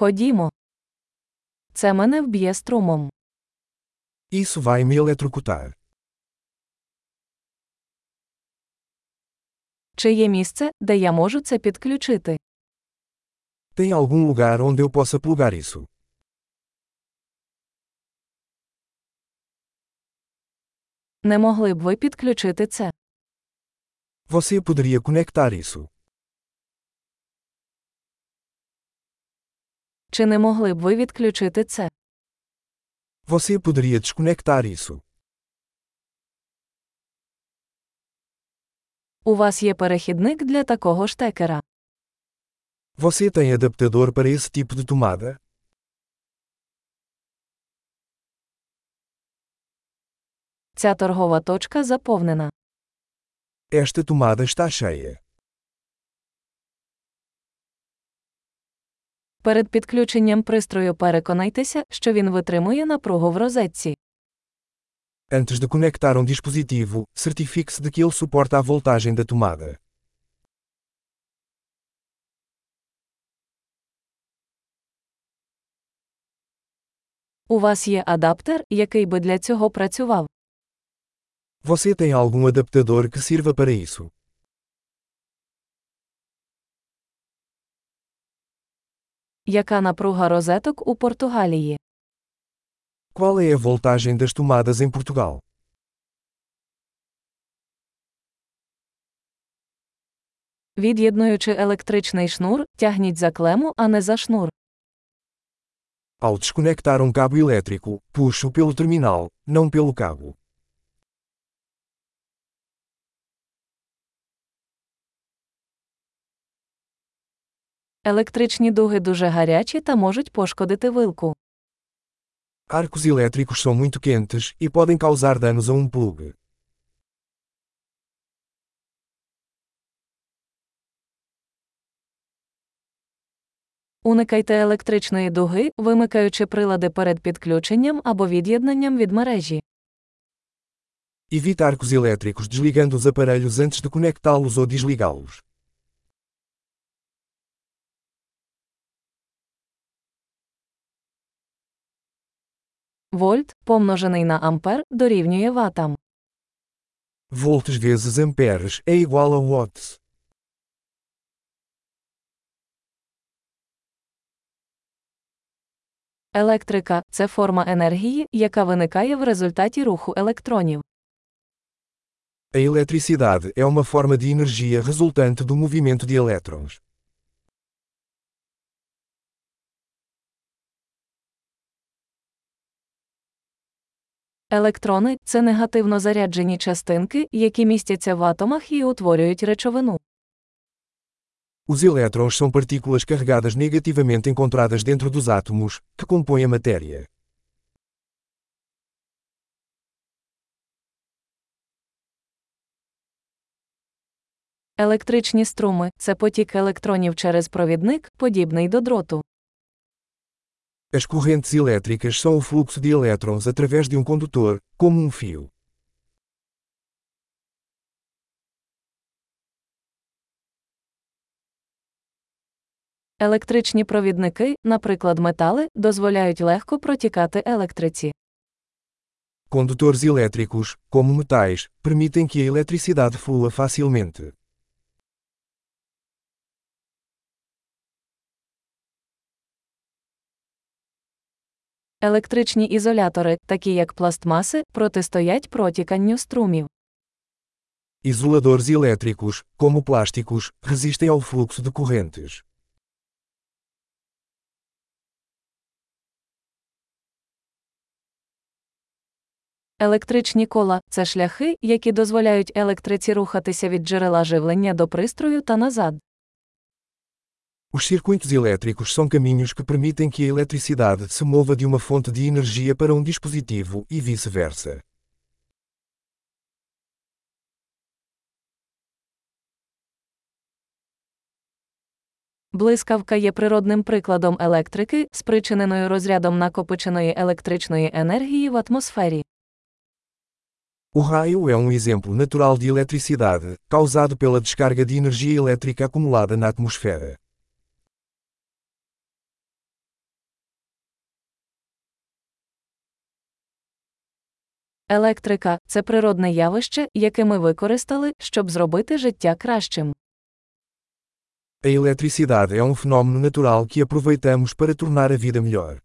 Ходімо. Це мене вб'є струмом. Isso vai me eletrocutar. Чи є місце, де я можу це підключити? Tem algum lugar onde eu possa plugar isso? Не могли б ви підключити це? Você poderia conectar isso? Чи не могли б ви відключити це? Você poderia desconectar isso? У вас є перехідник для такого штекера. Você tem adaptador para esse tipo de tomada? Ця торгова точка заповнена. Esta tomada está cheia. Перед підключенням пристрою переконайтеся, що він витримує напругу в розетці. Antes de conectar um dispositivo, certifique-se de que ele suporta a voltagem da tomada. У вас є адаптер, який би для цього працював. Você tem algum adaptador que sirva para isso? Яка напруга розеток у Португалії? Qual é a voltagem das tomadas em Portugal? Від'єднуючи електричний шнур, тягніть за клему, а не за шнур. Ao desconectar um cabo elétrico, puxo pelo terminal, não pelo cabo. Електричні дуги дуже гарячі та можуть пошкодити вилку. Arcos elétricos são muito quentes e podem causar danos a um plug. Уникайте електричної дуги, вимикаючи прилади перед підключенням або від'єднанням від мережі. Evite arcos elétricos desligando os aparelhos antes de conectá-los ou desligá-los. Вольт, помножений на ампер, дорівнює ватам. Volts vezes amperes é igual a watts. Електрика це форма енергії, яка виникає в результаті руху електронів. A eletricidade é uma forma de energia resultante do movimento de elétrons. Електрони це негативно заряджені частинки, які містяться в атомах і утворюють речовину. Os elétrons são partículas carregadas negativamente encontradas dentro dos átomos, que compõem a matéria. Електричні струми це потік електронів через провідник, подібний до дроту. As correntes elétricas são o fluxo de elétrons através de um condutor, como um fio. Електричні провідники, наприклад, метали, дозволяють легко протікати електриці. Condutores elétricos, como metais, permitem que a eletricidade flua facilmente. Електричні ізолятори, такі як пластмаси, протистоять протіканню струмів. Isoladores elétricos, como plásticos, resistem ao fluxo de correntes. Електричні кола це шляхи, які дозволяють електриці рухатися від джерела живлення до пристрою та назад. Os circuitos elétricos são caminhos que permitem que a eletricidade se mova de uma fonte de energia para um dispositivo e vice-versa. Блискавка є природним прикладом електрики, спричиненою розрядом накопиченої електричної енергії в атмосфері. O raio é um exemplo natural de eletricidade, causado pela descarga de energia elétrica acumulada na atmosfera. Електрика це природне явище, яке ми використали, щоб зробити життя кращим. A eletricidade é um fenômeno natural que aproveitamos para tornar a vida melhor.